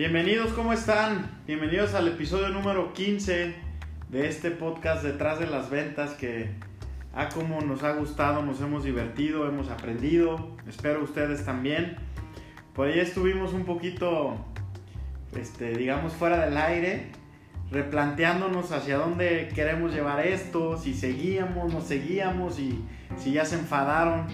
Bienvenidos, ¿cómo están? Bienvenidos al episodio número 15 de este podcast Detrás de las Ventas que a como nos ha gustado, nos hemos divertido, hemos aprendido, espero ustedes también. Por ahí estuvimos un poquito, este, digamos, fuera del aire, replanteándonos hacia dónde queremos llevar esto, si seguíamos, no seguíamos y si ya se enfadaron,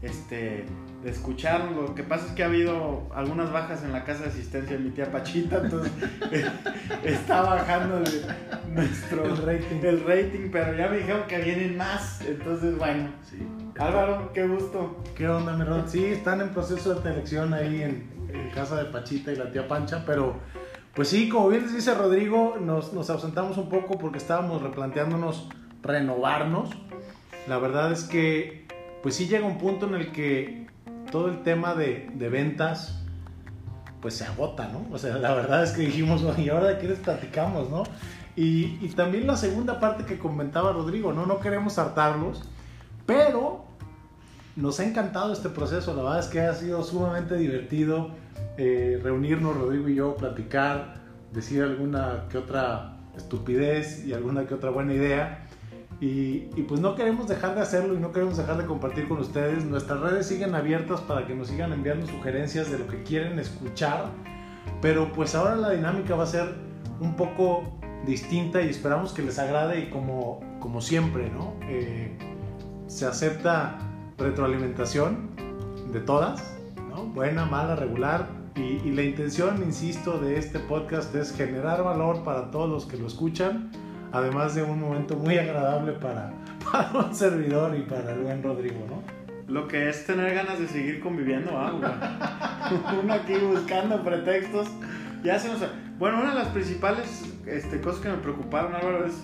este, de escuchar. Lo que pasa es que ha habido algunas bajas en la casa de asistencia de mi tía Pachita, entonces está bajando el, nuestro El rating. el rating, pero ya me dijeron que vienen más, entonces bueno. Sí. Álvaro, qué gusto. ¿Qué onda, mi Rod? Sí, están en proceso de selección ahí en, en casa de Pachita y la tía Pancha, pero pues sí, como bien les dice Rodrigo, nos, nos ausentamos un poco porque estábamos replanteándonos renovarnos. La verdad es que pues sí llega un punto en el que todo el tema de, de ventas pues se agota, ¿no? O sea, la verdad es que dijimos, ¿y ahora de qué les platicamos, no? Y, y también la segunda parte que comentaba Rodrigo, ¿no? No queremos hartarlos, pero nos ha encantado este proceso, la verdad es que ha sido sumamente divertido eh, reunirnos, Rodrigo y yo, platicar, decir alguna que otra estupidez y alguna que otra buena idea. Y, y, pues no queremos dejar de hacerlo y no queremos dejar de compartir con ustedes. Nuestras redes siguen abiertas para que nos sigan enviando sugerencias de lo que quieren escuchar. Pero pues ahora la dinámica va a ser un poco distinta y esperamos que les agrade y como, como siempre, ¿no? Eh, se acepta retroalimentación de todas, ¿no? Buena, mala, regular. Y, y, la intención, insisto, de este podcast es generar valor para todos los que lo escuchan, además de un momento muy agradable para, para un servidor y para el buen Rodrigo, ¿no? Lo que es tener ganas de seguir conviviendo, ¿ah? Uno aquí buscando pretextos. Ya se nos... Bueno, una de las principales este, cosas que me preocuparon, Álvaro, es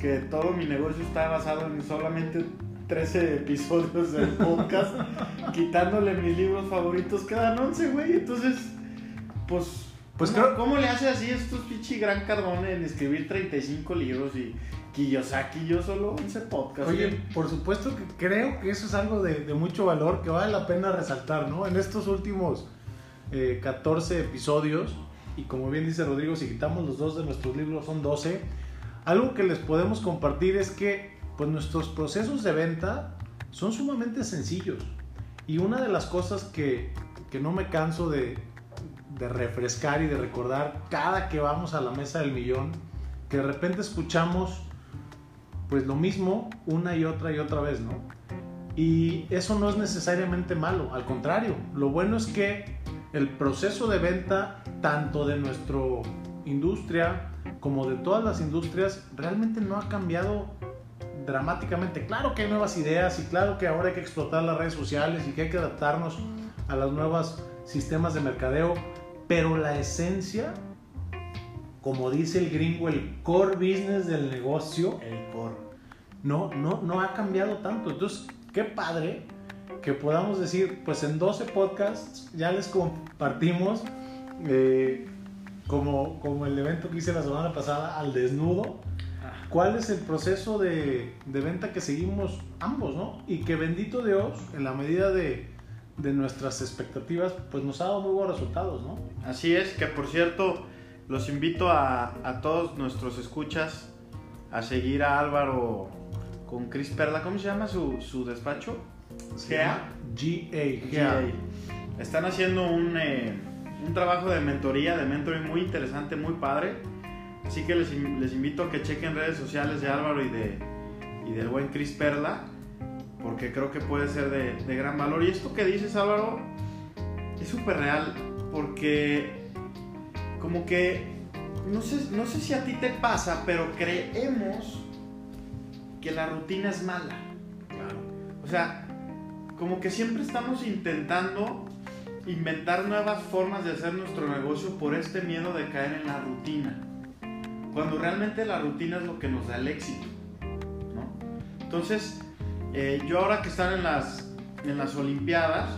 que todo mi negocio está basado en solamente 13 episodios del podcast, quitándole mis libros favoritos, quedan 11, güey. Entonces, pues, pues ¿cómo, creo... ¿cómo le hace así estos pichi gran cardone en escribir 35 libros y Kiyosaki yo solo 11 podcasts? Oye, por supuesto que creo que eso es algo de, de, mucho valor que vale la pena resaltar, ¿no? En estos últimos eh, 14 episodios, y como bien dice Rodrigo, si quitamos los dos de nuestros libros son 12, algo que les podemos compartir es que pues nuestros procesos de venta son sumamente sencillos. Y una de las cosas que, que no me canso de, de, refrescar y de recordar cada que vamos a la mesa del millón, que de repente escuchamos pues lo mismo una y otra y otra vez, ¿no? Y eso no es necesariamente malo, al contrario, lo bueno es que el proceso de venta, tanto de nuestra industria como de todas las industrias, realmente no ha cambiado dramáticamente. Claro que hay nuevas ideas y claro que ahora hay que explotar las redes sociales y que hay que adaptarnos a los nuevos sistemas de mercadeo, pero la esencia, como dice el gringo, el core business del negocio, el core, no, no, no ha cambiado tanto. Entonces, qué padre que podamos decir, pues en 12 podcasts ya les compartimos, eh, como, como el evento que hice la semana pasada, al desnudo, cuál es el proceso de, de, venta que seguimos ambos, ¿no? Y que bendito Dios, en la medida de, de, nuestras expectativas, pues nos ha dado muy buenos resultados, ¿no? Así es, que por cierto, los invito a, a todos nuestros escuchas a seguir a Álvaro con Cris Perla, ¿cómo se llama su, su despacho? GA. GA. Están haciendo un, eh, un trabajo de mentoría, de mentoring muy interesante, muy padre. Así que les, les, invito a que chequen redes sociales de Álvaro y, de, y del buen Chris Perla, porque creo que puede ser de, de gran valor. Y esto que dices, Álvaro, es súper real, porque como que, no sé, no sé si a ti te pasa, pero creemos que la rutina es mala. Claro. O sea, como que siempre estamos intentando inventar nuevas formas de hacer nuestro negocio por este miedo de caer en la rutina cuando realmente la rutina es lo que nos da el éxito. ¿no? Entonces, eh, yo ahora que están en las, en las Olimpiadas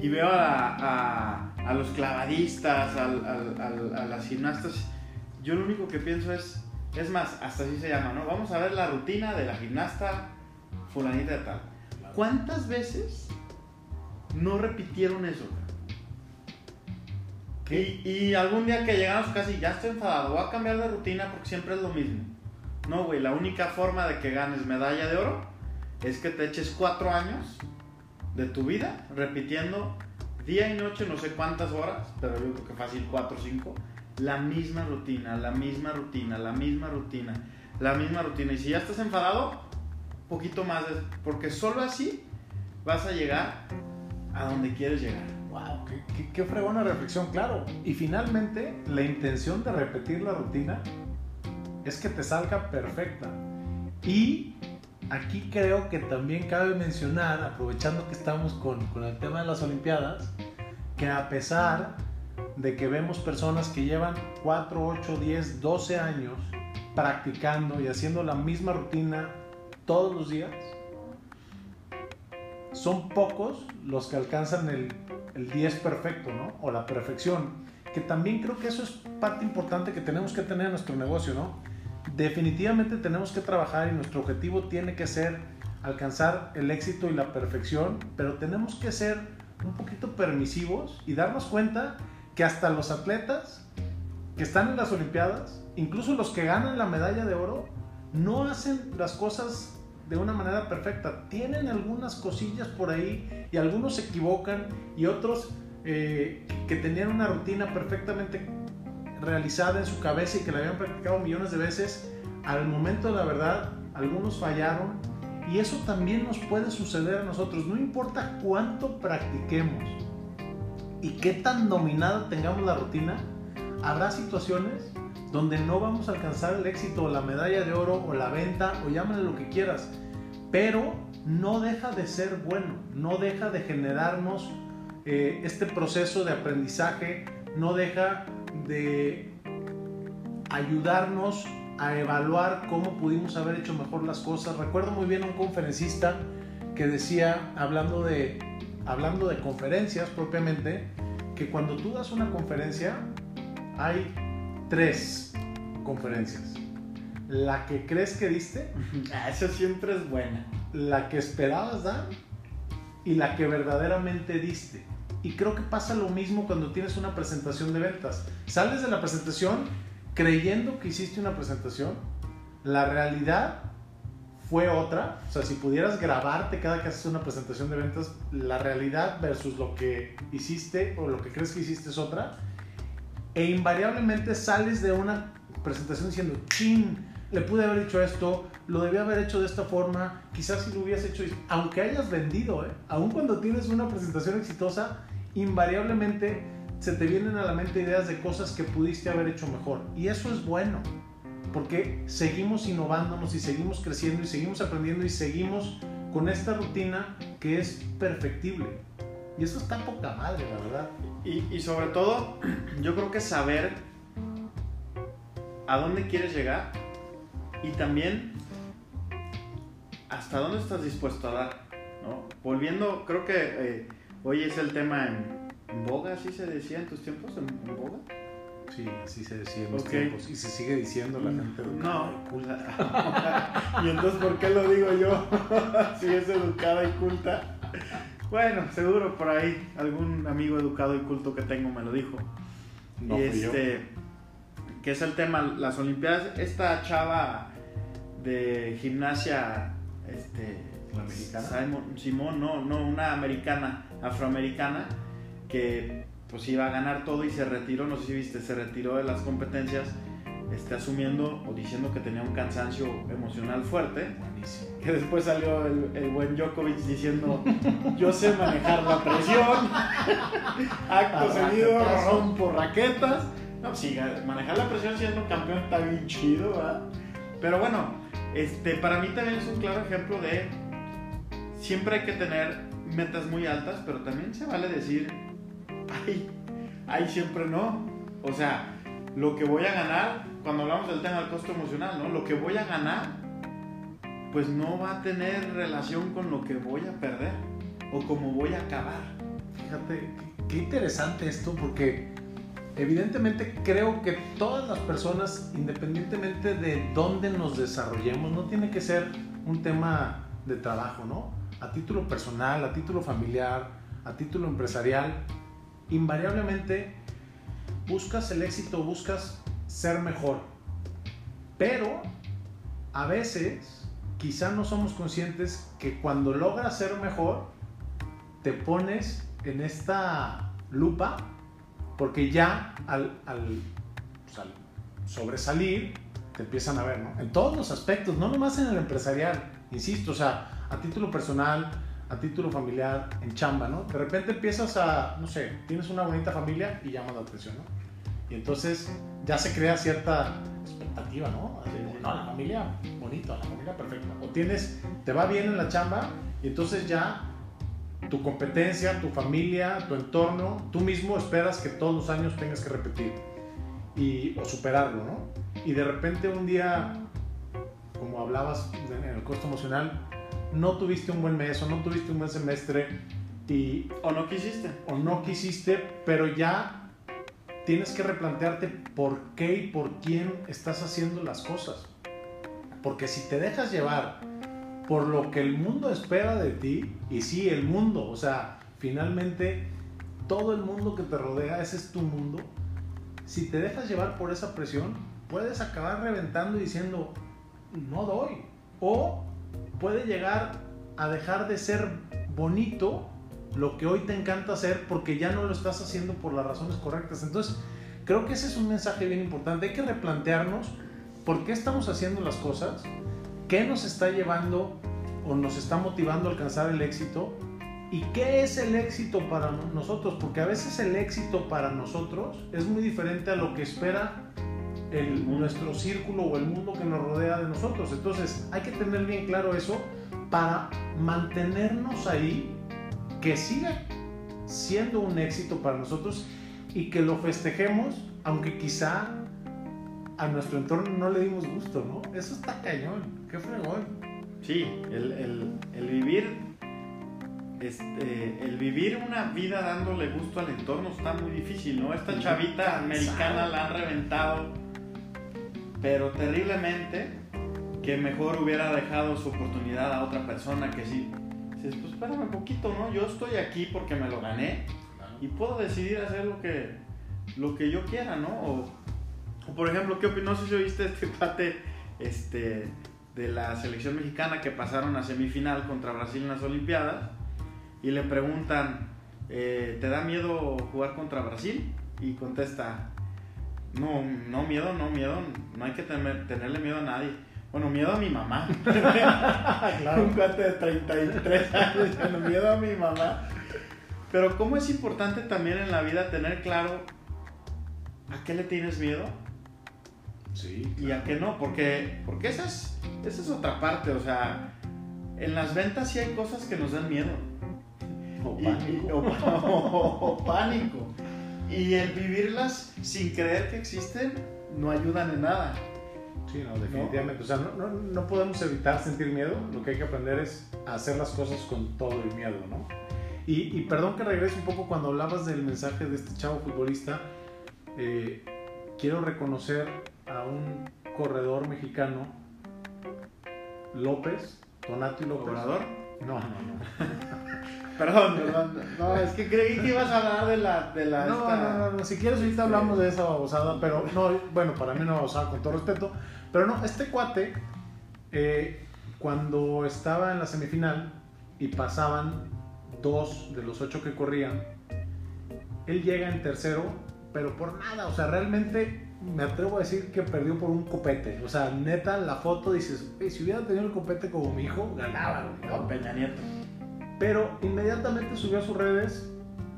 y veo a, a, a los clavadistas, a, a, las gimnastas, yo lo único que pienso es, es más, hasta así se llama, ¿no? Vamos a ver la rutina de la gimnasta fulanita de tal. ¿Cuántas veces no repitieron eso? Y, y algún día que casa y ya estoy enfadado, voy a cambiar de rutina porque siempre es lo mismo. No, güey, la única forma de que ganes medalla de oro es que te eches cuatro años de tu vida repitiendo día y noche, no sé cuántas horas, pero yo creo que fácil cuatro o cinco, la misma rutina, la misma rutina, la misma rutina, la misma rutina. Y si ya estás enfadado, poquito más, de- porque solo así vas a llegar a donde quieres llegar. Wow, qué, qué, qué fregona reflexión, claro. Y finalmente, la intención de repetir la rutina es que te salga perfecta. Y aquí creo que también cabe mencionar, aprovechando que estamos con, con el tema de las Olimpiadas, que a pesar de que vemos personas que llevan 4, 8, 10, 12 años practicando y haciendo la misma rutina todos los días, son pocos los que alcanzan el, el 10 perfecto, ¿no? O la perfección. Que también creo que eso es parte importante que tenemos que tener en nuestro negocio, ¿no? Definitivamente tenemos que trabajar y nuestro objetivo tiene que ser alcanzar el éxito y la perfección, pero tenemos que ser un poquito permisivos y darnos cuenta que hasta los atletas que están en las Olimpiadas, incluso los que ganan la medalla de oro, no hacen las cosas de una manera perfecta. Tienen algunas cosillas por ahí y algunos se equivocan y otros eh, que tenían una rutina perfectamente realizada en su cabeza y que la habían practicado millones de veces, al momento de la verdad, algunos fallaron y eso también nos puede suceder a nosotros. No importa cuánto practiquemos y qué tan dominada tengamos la rutina, habrá situaciones donde no vamos a alcanzar el éxito, o la medalla de oro, o la venta, o llámale lo que quieras. Pero no deja de ser bueno, no deja de generarnos eh, este proceso de aprendizaje, no deja de ayudarnos a evaluar cómo pudimos haber hecho mejor las cosas. Recuerdo muy bien a un conferencista que decía, hablando de, hablando de conferencias propiamente, que cuando tú das una conferencia, hay tres conferencias. La que crees que diste, Ah, Esa siempre es buena. la que esperabas dar y la que verdaderamente diste. Y creo que pasa lo mismo cuando tienes una presentación de ventas. Sales de la presentación creyendo que hiciste una presentación, la realidad fue otra. O sea, si pudieras grabarte cada que haces una presentación de ventas, la realidad versus lo que hiciste o lo que crees que hiciste es otra. E invariablemente sales de una presentación diciendo, chin, le pude haber dicho esto, lo debía haber hecho de esta forma, quizás si lo hubieras hecho, aunque hayas vendido, ¿eh? aun cuando tienes una presentación exitosa, invariablemente se te vienen a la mente ideas de cosas que pudiste haber hecho mejor. Y eso es bueno, porque seguimos innovándonos y seguimos creciendo y seguimos aprendiendo y seguimos con esta rutina que es perfectible. Y eso está poca madre, la verdad. Y, y sobre todo, yo creo que saber a dónde quieres llegar y también hasta dónde estás dispuesto a dar. Volviendo, creo que eh, hoy es el tema en, en boga, así se decía en tus tiempos, en, en boga. Sí, así se decía en Ok. tiempos. Y se sigue diciendo la gente. No. y entonces, ¿por qué lo digo yo? si es educada y culta. Bueno, seguro por ahí algún amigo educado y culto que tengo me lo dijo. No y fui yo. este, que es el tema, las Olimpiadas, esta chava de gimnasia, este, ¿La? Simon- Simón, no, no, una americana, afroamericana, que pues iba a ganar todo y se retiró, no sé si viste, se retiró de las competencias, este, asumiendo o diciendo que tenía un cansancio emocional fuerte, Buenísimo. que después salió el, el buen Djokovic diciendo, yo sé manejar la presión, acto seguido rompo raquetas. No, pues sí, manejar la presión siendo campeón está bien chido, ¿verdad? Pero bueno, este, para mí también es un claro ejemplo de siempre hay que tener metas muy altas, pero también se vale decir, ay, ay, siempre no. O sea, lo que voy a ganar, cuando hablamos del tema del costo emocional, ¿no? Lo que voy a ganar, pues no va a tener relación con lo que voy a perder o cómo voy a acabar. Fíjate, qué interesante esto porque evidentemente creo que todas las personas, independientemente de dónde nos desarrollemos, no tiene que ser un tema de trabajo, ¿no? A título personal, a título familiar, a título empresarial, invariablemente buscas el éxito, buscas ser mejor. Pero a veces quizá no somos conscientes que cuando logras ser mejor, te pones en esta lupa porque ya al, pues, al, sobresalir te empiezan a ver, ¿no? En todos los aspectos, no nomás en el empresarial, insisto, o sea, a título personal, a título familiar, en chamba, ¿no? De repente empiezas a, no sé, tienes una bonita familia y llamas la atención, ¿no? Y entonces ya se crea cierta expectativa, ¿no? no, la familia bonita, la familia perfecta. O tienes, te va bien en la chamba y entonces ya tu competencia, tu familia, tu entorno, tú mismo esperas que todos los años tengas que repetir y, o superarlo, ¿no? Y de repente un día, como hablabas en el costo emocional, no tuviste un buen mes o no tuviste un buen semestre y... O no quisiste. O no quisiste, pero ya tienes que replantearte por qué y por quién estás haciendo las cosas. Porque si te dejas llevar por lo que el mundo espera de ti, y sí, el mundo, o sea, finalmente todo el mundo que te rodea, ese es tu mundo, si te dejas llevar por esa presión, puedes acabar reventando y diciendo, no doy. O puede llegar a dejar de ser bonito lo que hoy te encanta hacer porque ya no lo estás haciendo por las razones correctas. Entonces, creo que ese es un mensaje bien importante. Hay que replantearnos por qué estamos haciendo las cosas, qué nos está llevando o nos está motivando a alcanzar el éxito y qué es el éxito para nosotros, porque a veces el éxito para nosotros es muy diferente a lo que espera el, nuestro círculo o el mundo que nos rodea de nosotros. Entonces hay que tener bien claro eso para mantenernos ahí, que siga siendo un éxito para nosotros y que lo festejemos, aunque quizá a nuestro entorno no le dimos gusto, ¿no? Eso está cañón, qué fregón. Sí, el, el, el vivir este, el vivir una vida dándole gusto al entorno está muy difícil, ¿no? Esta chavita americana la han reventado, pero terriblemente, que mejor hubiera dejado su oportunidad a otra persona que sí. Dices, pues espérame un poquito, ¿no? Yo estoy aquí porque me lo gané y puedo decidir hacer lo que, lo que yo quiera, ¿no? O, por ejemplo, ¿qué opinas? No sé si oíste este empate este, de la selección mexicana que pasaron a semifinal contra Brasil en las Olimpiadas y le preguntan, eh, ¿te da miedo jugar contra Brasil? Y contesta, no, no miedo, no miedo, no hay que tenerle miedo a nadie. Bueno, miedo a mi mamá. claro. Un cuate de 33 años, miedo a mi mamá. Pero ¿cómo es importante también en la vida tener claro a qué le tienes miedo? Sí. Y a qué no, porque, porque esa, es, esa es otra parte, o sea, en las ventas sí hay cosas que nos dan miedo o pánico. o, pánico. Y el vivirlas sin creer que existen no ayudan en nada. Sí, no, definitivamente. O sea, no, no, no, podemos evitar sentir miedo. Lo que hay que aprender es hacer las cosas con todo el miedo, ¿no? Y, y perdón que regrese un poco cuando hablabas del mensaje de este chavo futbolista. Eh, quiero reconocer a un corredor mexicano, López, Donato López. ¿Corredor? No, no, no. Perdón, perdón. No, es que creí que ibas a hablar de la. De la no, no, no, si quieres, ahorita hablamos de esa babosada, pero no, bueno, para mí no babosada, con todo respeto. Pero no, este cuate, eh, cuando estaba en la semifinal y pasaban dos de los ocho que corrían, él llega en tercero, pero por nada, o sea, realmente me atrevo a decir que perdió por un copete. O sea, neta, la foto dices, si hubiera tenido el copete como mi hijo, ganaba, ¿no? Peña Nieto. Pero inmediatamente subió a sus redes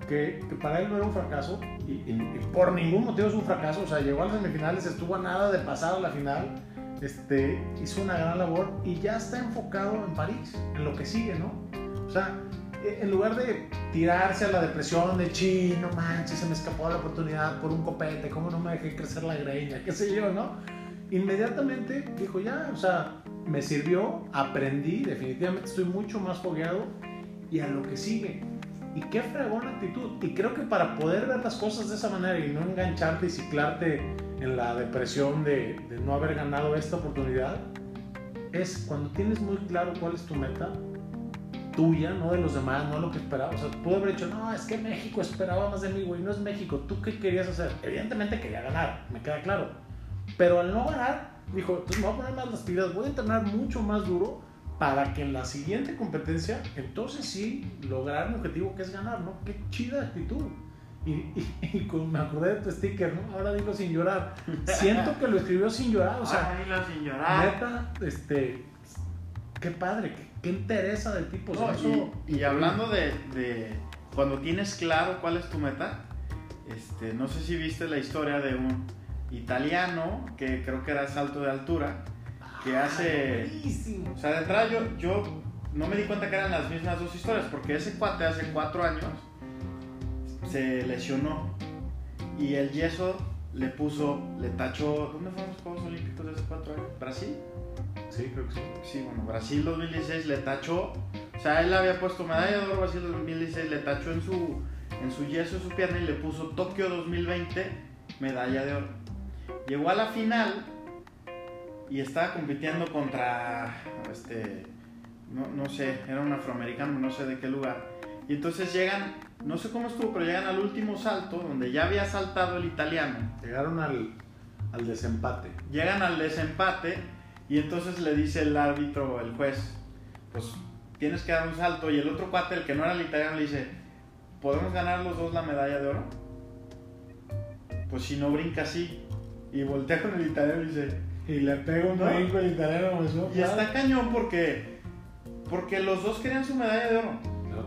que, para él no era un fracaso y, por ningún motivo es un fracaso. O sea, llegó a las semifinales, estuvo a nada de pasar a la final, este, hizo una gran labor y ya está enfocado en París, en lo que sigue, ¿no? O sea, en lugar de tirarse a la depresión de chi, no manches, se me escapó la oportunidad por un copete, ¿cómo no me dejé crecer la greña? ¿Qué sé yo, no? Inmediatamente dijo, ya, o sea, me sirvió, aprendí, definitivamente estoy mucho más fogueado y a lo que sigue. Y qué fregona actitud. Y creo que para poder ver las cosas de esa manera y no engancharte y ciclarte en la depresión de, de no haber ganado esta oportunidad, es cuando tienes muy claro cuál es tu meta, tuya, no de los demás, no lo que esperaba. O sea, pudo haber dicho, no, es que México esperaba más de mí, güey, no es México. ¿Tú qué querías hacer? Evidentemente quería ganar, me queda claro. Pero al no ganar, dijo, entonces me voy a poner más las pilas, voy a entrenar mucho más duro para que en la siguiente competencia, entonces sí, lograr un objetivo que es ganar, ¿no? Qué chida actitud. Y, y, me acordé de tu sticker, ¿no? Ahora digo sin llorar. Siento que lo escribió sin llorar, o sea, Ahora dilo sin llorar. neta, este, qué padre, qué, qué interesa del tipo. o sea, No, eso- y, y hablando de, de cuando tienes claro cuál es tu meta, este, no sé si viste la historia de un italiano que creo que era salto de altura, que hace... Buenísimo. O sea, de entrada yo, yo no me di cuenta que eran las mismas dos historias, porque ese cuate hace cuatro años se lesionó y el yeso le puso, le tachó... ¿Dónde fueron los Juegos Olímpicos de hace cuatro años? ¿Brasil? Sí, creo que sí. Sí, bueno, Brasil 2016 le tachó, o sea, él había puesto medalla de oro Brasil 2016, le tachó en su, en su yeso, en su pierna y le puso Tokio 2020, medalla de oro. Llegó a la final y estaba compitiendo contra, este, no, no sé, era un afroamericano, no sé de qué lugar. Y entonces llegan, no sé cómo estuvo, pero llegan al último salto, donde ya había saltado el italiano. Llegaron al, al desempate. Llegan al desempate y entonces le dice el árbitro, el juez, pues tienes que dar un salto. Y el otro cuate, el que no era el italiano, le dice, ¿podemos ganar los dos la medalla de oro? Pues si no brinca así. Y voltea con el italiano y dice, Y le pega un ¿No? brinco el italiano. y está cañón porque, porque los dos querían su medalla de oro.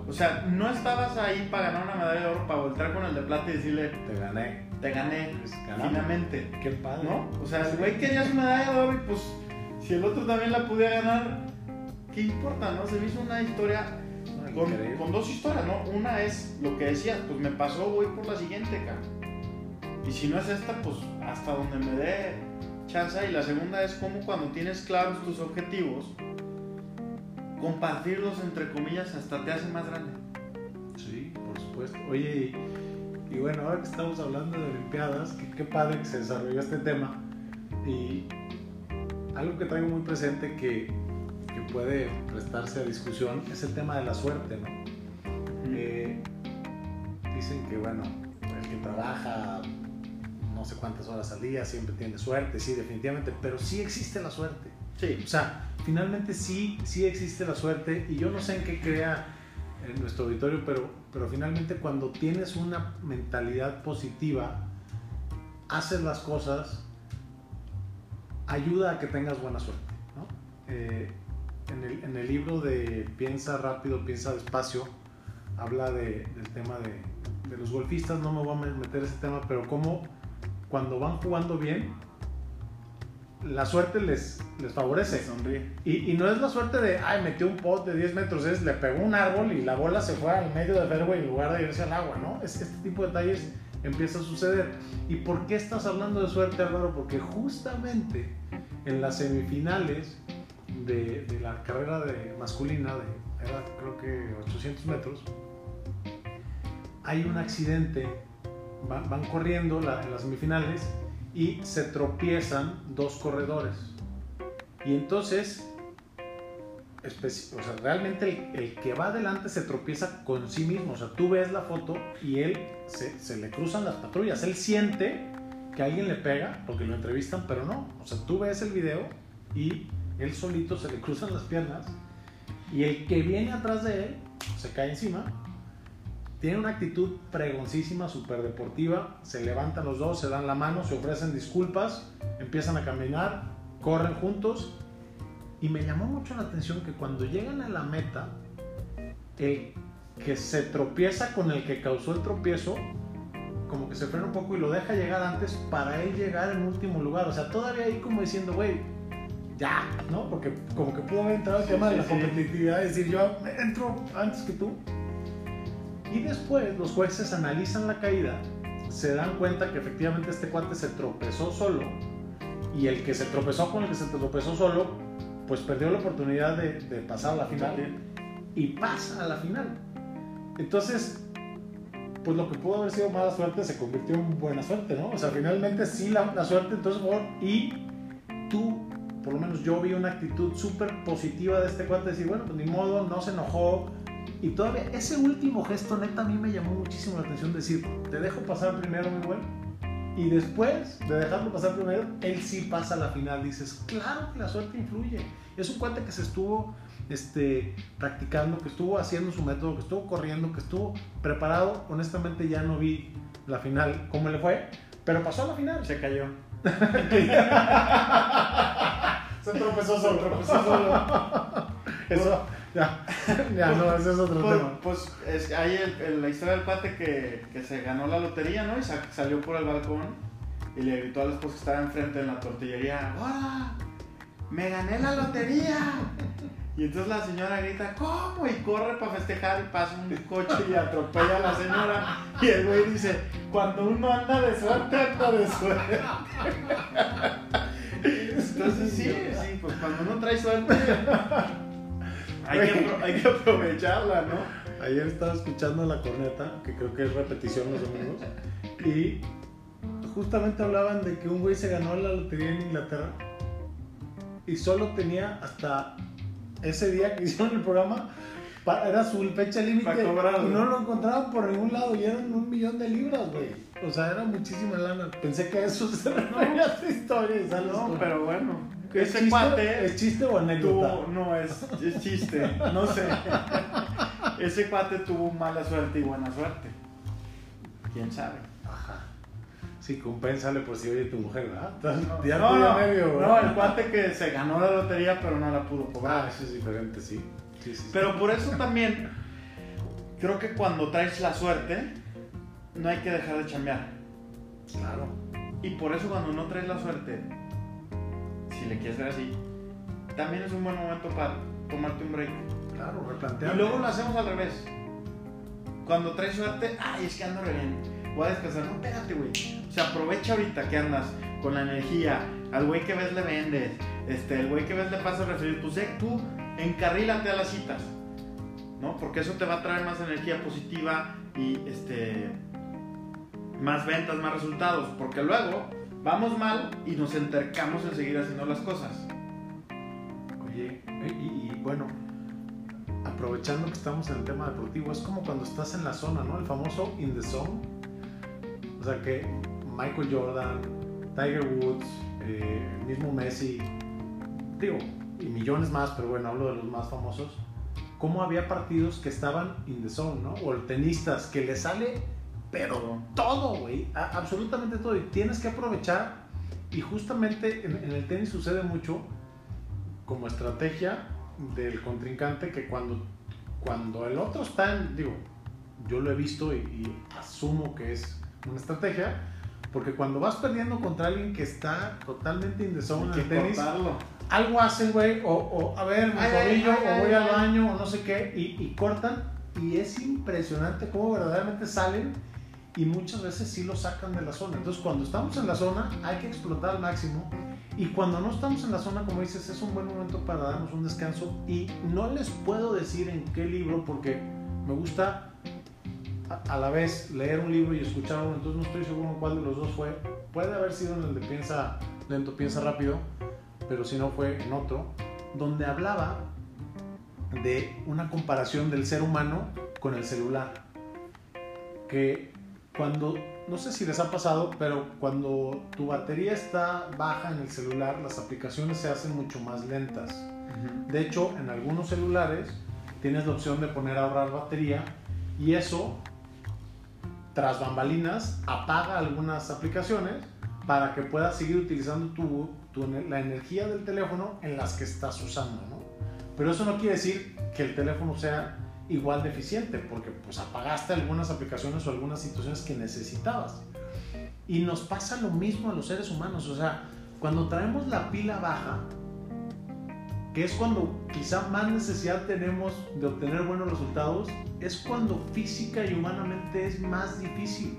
O sea, no estabas ahí para ganar una medalla de oro, para voltear con el de plata y decirle, Te gané. te gané, Pues, finalmente. Qué padre. ¿No? O sea, el güey quería su medalla de oro y pues si el otro también la podía ganar, ¿qué importa, no? Se me hizo una historia con, dos historias, ¿no? Una es lo que decías, pues me pasó, voy por la siguiente, cara. Y si no es esta, pues hasta donde me dé chance. Y la segunda es cómo cuando tienes claros tus objetivos, compartirlos entre comillas hasta te hace más grande. Sí, por supuesto. Oye, y, y bueno, ahora que estamos hablando de Olimpiadas, qué, qué padre que se desarrolló este tema. Y algo que traigo muy presente que, que puede prestarse a discusión es el tema de la suerte, ¿no? Eh, dicen que, bueno, el que trabaja no sé cuántas horas al día siempre tiene suerte, sí, definitivamente, pero sí existe la suerte. Sí. O sea, finalmente sí, sí existe la suerte y yo no sé en qué crea en nuestro auditorio, pero, pero finalmente cuando tienes una mentalidad positiva, haces las cosas, ayuda a que tengas buena suerte. ¿no? Eh, en, el, en el libro de Piensa rápido, piensa despacio, habla de- del tema de, de los golfistas, no me voy a meter ese tema, pero cómo cuando van jugando bien, la suerte les, les favorece. Y, y no es la suerte de, ay, metió un pot de 10 metros, es le pegó un árbol y la bola se fue al medio de fairway en lugar de irse al agua, ¿no? Es, este tipo de detalles empieza a suceder. ¿Y por qué estás hablando de suerte, Álvaro? Porque justamente en las semifinales de, de la carrera de masculina, de era, creo que 800 metros, hay un accidente, van, van corriendo la- en las semifinales y se tropiezan dos corredores. Y entonces, o sea, realmente el, que va adelante se tropieza con sí mismo. O sea, tú ves la foto y él se, se le cruzan las patrullas. Él siente que alguien le pega porque lo entrevistan, pero no. O sea, tú ves el video y él solito se le cruzan las piernas y el que viene atrás de él se cae encima. Tiene una actitud pregoncísima, súper deportiva. Se levantan los dos, se dan la mano, se ofrecen disculpas, empiezan a caminar, corren juntos. Y me llamó mucho la atención que cuando llegan a la meta, el que se tropieza con el que causó el tropiezo, como que se frena un poco y lo deja llegar antes para él llegar en último lugar. O sea, todavía ahí como diciendo, güey, ya, ¿no? Porque como que pudo haber entrado el Sí, tema de sí, la sí. competitividad, decir, yo entro antes que tú. Y después los jueces analizan la caída, se dan cuenta que efectivamente este cuate se tropezó solo y el que se tropezó con el que se tropezó solo, pues perdió la oportunidad de, de pasar a la final y pasa a la final. Entonces, pues lo que pudo haber sido mala suerte se convirtió en buena suerte, ¿no? O sea, finalmente sí la, la suerte, entonces, por favor, y tú, por lo menos yo vi una actitud súper positiva de este cuate, decir, bueno, pues ni modo, no se enojó, Y todavía ese último gesto neta a mí me llamó muchísimo la atención decir, te dejo pasar primero, mi güey. Y después de dejarlo pasar primero, él sí pasa a la final. Dices, claro que la suerte influye. Es un cuate que se estuvo este, practicando, que estuvo haciendo su método, que estuvo corriendo, que estuvo preparado. Honestamente ya no vi la final cómo le fue, pero pasó a la final. Se cayó. se tropezó solo. Se tropezó solo. Eso, ya, ya no, ese es otro pues, tema. Pues es, hay el, el, la historia del pate que, que, se ganó la lotería, ¿no? Y sa salió por el balcón y le gritó a la esposa que estaba enfrente en la tortillería, ¡Hola! ¡Me gané la lotería! Y entonces la señora grita, ¿cómo? Y corre para festejar y pasa un coche y atropella a la señora. Y el güey dice, cuando uno anda de suerte, anda de suerte. Entonces sí, sí, pues cuando uno trae suerte, hay que, hay que aprovecharla, ¿no? Ayer estaba escuchando la corneta, que creo que es repetición los domingos, y justamente hablaban de que un güey se ganó la lotería en Inglaterra y solo tenía hasta ese día que hicieron el programa era su fecha límite y no lo encontraban por ningún lado y eran un millón de libras, güey. O sea, era muchísima lana. Pensé que eso se refería a esta historia. No, pero bueno. ¿Es ese chiste, cuate. ¿Es chiste o anécdota? Tuvo, no, es, es chiste. No sé. ese cuate tuvo mala suerte y buena suerte. ¿Quién sabe? Ajá. Sí, compénsale por si oye tu mujer, ¿verdad? No, ya no, no, medio, no, el cuate que se ganó la lotería pero no la pudo cobrar. Ah, eso es diferente, sí. sí, sí pero por eso también creo que cuando traes la suerte no hay que dejar de chambear. Claro. Y por eso cuando no traes la suerte, si le quieres ver así, también es un buen momento para tomarte un break. Claro, replantear. Y luego lo hacemos al revés. Cuando traes suerte, ay, es que ando re bien. Voy a descansar. No, espérate, güey. O sea, aprovecha ahorita que andas con la energía. Al güey que ves le vendes. Este, el güey que ves le pasa a referir. Pues eh, tú encarrílate a las citas. ¿No? Porque eso te va a traer más energía positiva y este más ventas, más resultados, porque luego vamos mal y nos entercamos en seguir haciendo las cosas. Oye, y, y, bueno, aprovechando que estamos en el tema deportivo, es como cuando estás en la zona, ¿no? El famoso in the zone. O sea que Michael Jordan, Tiger Woods, eh, mismo Messi, digo, y millones más, pero bueno, hablo de los más famosos. Cómo había partidos que estaban in the zone, ¿no? O tenistas que le sale pero todo, güey, absolutamente todo. Y tienes que aprovechar. Y justamente en, el tenis sucede mucho como estrategia del contrincante que cuando, cuando el otro está en, digo, yo lo he visto y, asumo que es una estrategia, porque cuando vas perdiendo contra alguien que está totalmente indeciso en el tenis, algo hacen, güey, o, o, a ver, mi tobillo, o voy al baño, o no sé qué, y, y cortan. Y es impresionante cómo verdaderamente salen y muchas veces sí lo sacan de la zona. Entonces, cuando estamos en la zona, hay que explotar al máximo. Y cuando no estamos en la zona, como dices, es un buen momento para darnos un descanso. Y no les puedo decir en qué libro, porque me gusta a, la vez leer un libro y escucharlo. Entonces, no estoy seguro en cuál de los dos fue. Puede haber sido en el de Piensa Lento, Piensa Rápido, pero si no, fue en otro, donde hablaba de una comparación del ser humano con el celular. Que cuando, no sé si les ha pasado, pero cuando tu batería está baja en el celular, las aplicaciones se hacen mucho más lentas. De hecho, en algunos celulares tienes la opción de poner a ahorrar batería y eso, tras bambalinas, apaga algunas aplicaciones para que puedas seguir utilizando tu, la energía del teléfono en las que estás usando. ¿no? Pero eso no quiere decir que el teléfono sea igual de eficiente, porque pues apagaste algunas aplicaciones o algunas situaciones que necesitabas. Y nos pasa lo mismo a los seres humanos, o sea, cuando traemos la pila baja, que es cuando quizá más necesidad tenemos de obtener buenos resultados, es cuando física y humanamente es más difícil,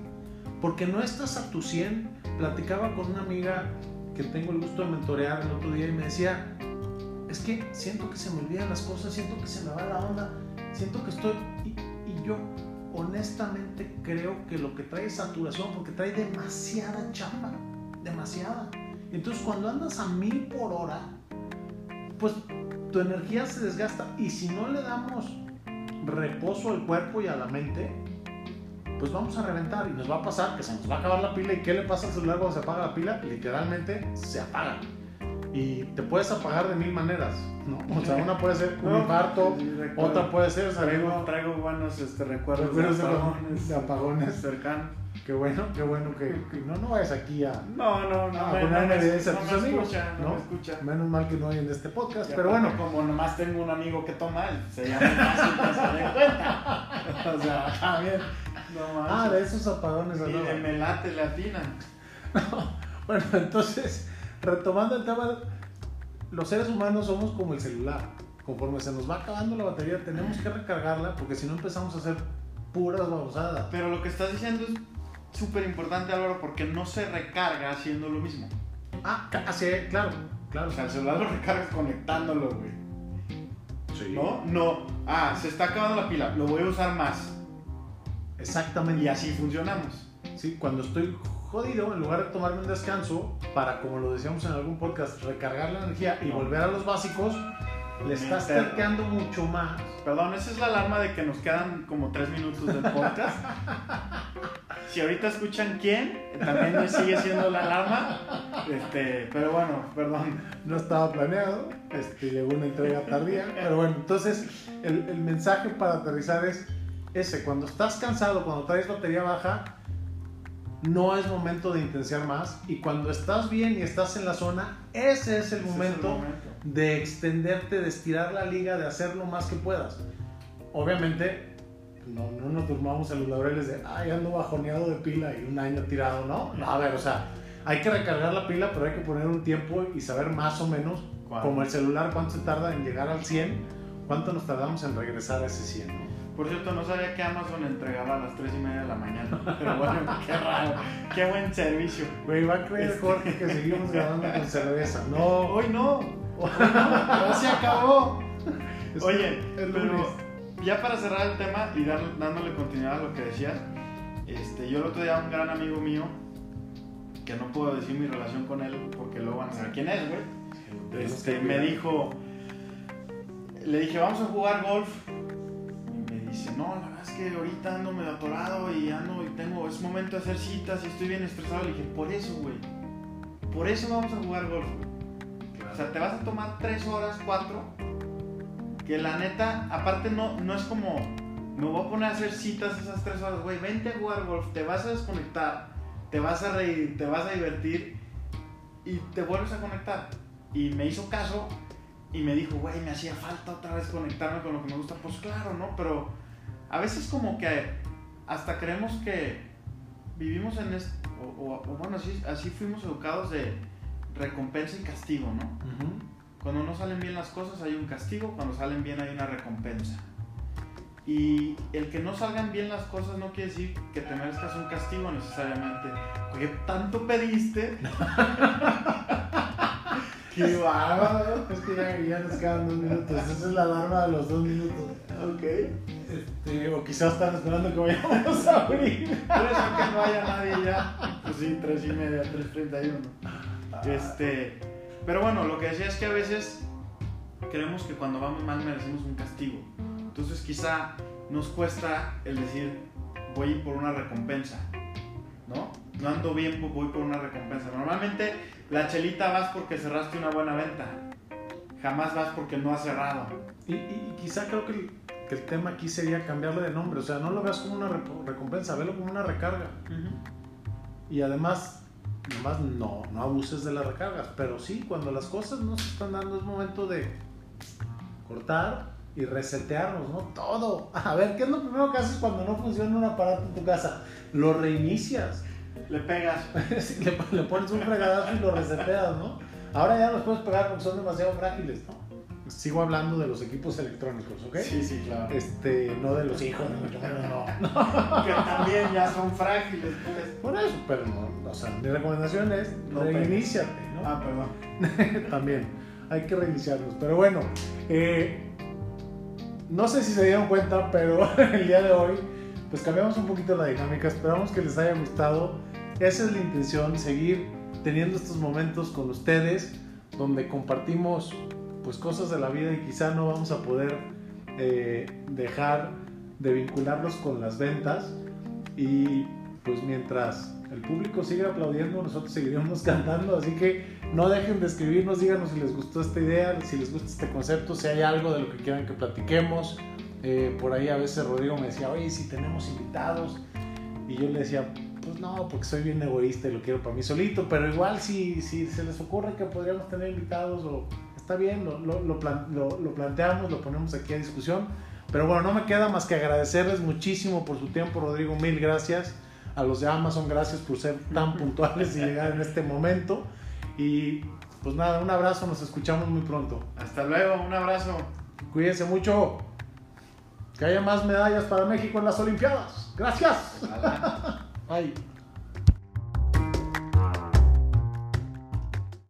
porque no estás a tu 100. Platicaba con una amiga que tengo el gusto de mentorear el otro día y me decía, es que siento que se me olvidan las cosas, siento que se me va la onda siento que estoy, y, yo honestamente creo que lo que trae es saturación, porque trae demasiada chamba, demasiada. Entonces cuando andas a mil por hora, pues tu energía se desgasta y si no le damos reposo al cuerpo y a la mente, pues vamos a reventar y nos va a pasar que se nos va a acabar la pila. ¿Y qué le pasa al celular cuando se apaga la pila? Literalmente se apaga. Y te puedes apagar de mil maneras, ¿no? O sea, una puede ser un infarto, otra puede ser Traigo, salir traigo buenos este, recuerdos Recuerdos de apagones, de apagones. cercanos. Qué bueno, qué bueno que, que no, no vayas aquí a, No, no, no. a me- poner no en me- evidencia a tus me amigos. escucha, no me escucha. Menos mal que no hay en este podcast, pero bueno. Como nomás tengo un amigo que toma, se dé cuenta. O sea, también. No Ah, de esos apagones Y de melate le atinan. Bueno, entonces, retomando el tema, los seres humanos somos como el celular. Conforme se nos va acabando la batería, tenemos que recargarla porque si no empezamos a hacer puras babosadas. Pero lo que estás diciendo es súper importante, Álvaro, porque no se recarga haciendo lo mismo. Ah, claro, claro. O sea, el celular lo recargas conectándolo, güey. Sí. ¿No? No. Ah, se está acabando la pila, lo voy a usar más. Exactamente. Y así funcionamos. Sí, cuando estoy jodido, en lugar de tomarme un descanso para, como lo decíamos en algún podcast, recargar la energía y volver a los básicos, le estás terqueando mucho más. Perdón, esa es la alarma de que nos quedan como tres minutos del podcast. Si ahorita escuchan quién, también sigue siendo la alarma. Este, pero bueno, perdón. No estaba planeado, este, llegó una entrega tardía, pero bueno, entonces el, el mensaje para aterrizar es ese, cuando estás cansado, cuando traes batería baja, no es momento de intensiar más y cuando estás bien y estás en la zona, ese es el Ese es el momento de extenderte, de estirar la liga, de hacer lo más que puedas. Obviamente, no, no nos durmamos en los laureles de, ay, ando bajoneado de pila y un año tirado, ¿no? No, a ver, o sea, hay que recargar la pila, pero hay que poner un tiempo y saber más o menos, como el celular, cuánto se tarda en llegar al 100, cuánto nos tardamos en regresar a ese 100, ¿no? Por cierto, no sabía que Amazon entregaba a las 3 y media de la mañana. Pero bueno, qué raro. Qué buen servicio. Güey, va a creer Este- Jorge que seguimos grabando con cerveza. No, Hoy no. Hoy no. Ya se acabó. es- Oye, pero ya para cerrar el tema y dar- dándole continuidad a lo que decías, este, yo el otro día un gran amigo mío, que no puedo decir mi relación con él porque luego van a saber quién es, güey, este, me dijo, le dije, vamos a jugar golf. Dice, no, la verdad es que ahorita ando medio atorado y ando y tengo, es momento de hacer citas y estoy bien estresado. Le dije, por eso, güey, por eso vamos a jugar golf, güey. O sea, te vas a tomar tres horas, cuatro, que la neta, aparte no, no es como, me voy a poner a hacer citas esas tres horas, güey, vente a jugar golf, te vas a desconectar, te vas a reír, te vas a divertir y te vuelves a conectar. Y me hizo caso y me dijo, güey, me hacía falta otra vez conectarme con lo que me gusta. Pues claro, ¿no? Pero a veces como que hasta creemos que vivimos en esto, o, o- o bueno, así, así fuimos educados de recompensa y castigo, ¿no? Cuando no salen bien las cosas hay un castigo, cuando salen bien hay una recompensa. Y el que no salgan bien las cosas no quiere decir que te merezcas un castigo necesariamente. Porque tanto pediste. ¡Qué bárbaro! Es que ya, ya nos quedan dos minutos. Esa es la alarma de los dos minutos. Ok. Este, o quizás están esperando que vayamos a abrir. Por eso que no haya nadie ya. Pues sí, tres y media, 3.31. Este, pero bueno, lo que decía es que a veces creemos que cuando vamos mal merecemos un castigo. Entonces quizá nos cuesta el decir voy por una recompensa, ¿no? No ando bien, pues voy por una recompensa. Normalmente la chelita vas porque cerraste una buena venta. Jamás vas porque no has cerrado. Y, y quizá creo que el, que el tema aquí sería cambiarle de nombre. O sea, no lo veas como una recompensa, velo como una recarga. Y además, nomás no, no abuses de las recargas. Pero sí, cuando las cosas no se están dando, es momento de cortar y resetearnos, ¿no? Todo. A ver, ¿qué es lo primero que haces cuando no funciona un aparato en tu casa? Lo reinicias. Le pegas. Sí, le, le pones un fregadazo y lo reseteas, ¿no? Ahora ya los puedes pegar porque son demasiado frágiles, ¿no? Sigo hablando de los equipos electrónicos, ¿ok? Sí, sí, claro. Este, no de los hijos, menos, no. Que también ya son frágiles, pues. Por eso, pero no, o sea, mi recomendación es No reiníciate, ¿no? Ah, perdón. También, hay que reiniciarlos. Pero bueno, eh, no sé si se dieron cuenta, pero el día de hoy, pues cambiamos un poquito la dinámica. Esperamos que les haya gustado. Esa es la intención, seguir teniendo estos momentos con ustedes, donde compartimos pues cosas de la vida y quizá no vamos a poder eh, dejar de vincularlos con las ventas. Y pues mientras el público sigue aplaudiendo, nosotros seguiremos cantando, así que no dejen de escribirnos, díganos si les gustó esta idea, si les gusta este concepto, si hay algo de lo que quieran que platiquemos. Eh, por ahí a veces Rodrigo me decía, oye, si tenemos invitados, y yo le decía, pues no, porque soy bien egoísta y lo quiero para mí solito, pero igual si, si se les ocurre que podríamos tener invitados, o, está bien, lo, lo, lo, lo planteamos, lo ponemos aquí a discusión. Pero bueno, no me queda más que agradecerles muchísimo por su tiempo, Rodrigo, mil gracias. A los de Amazon, gracias por ser tan puntuales y llegar en este momento. Y pues nada, un abrazo, nos escuchamos muy pronto. Hasta luego, un abrazo. Cuídense mucho. Que haya más medallas para México en las Olimpiadas. Gracias. はい。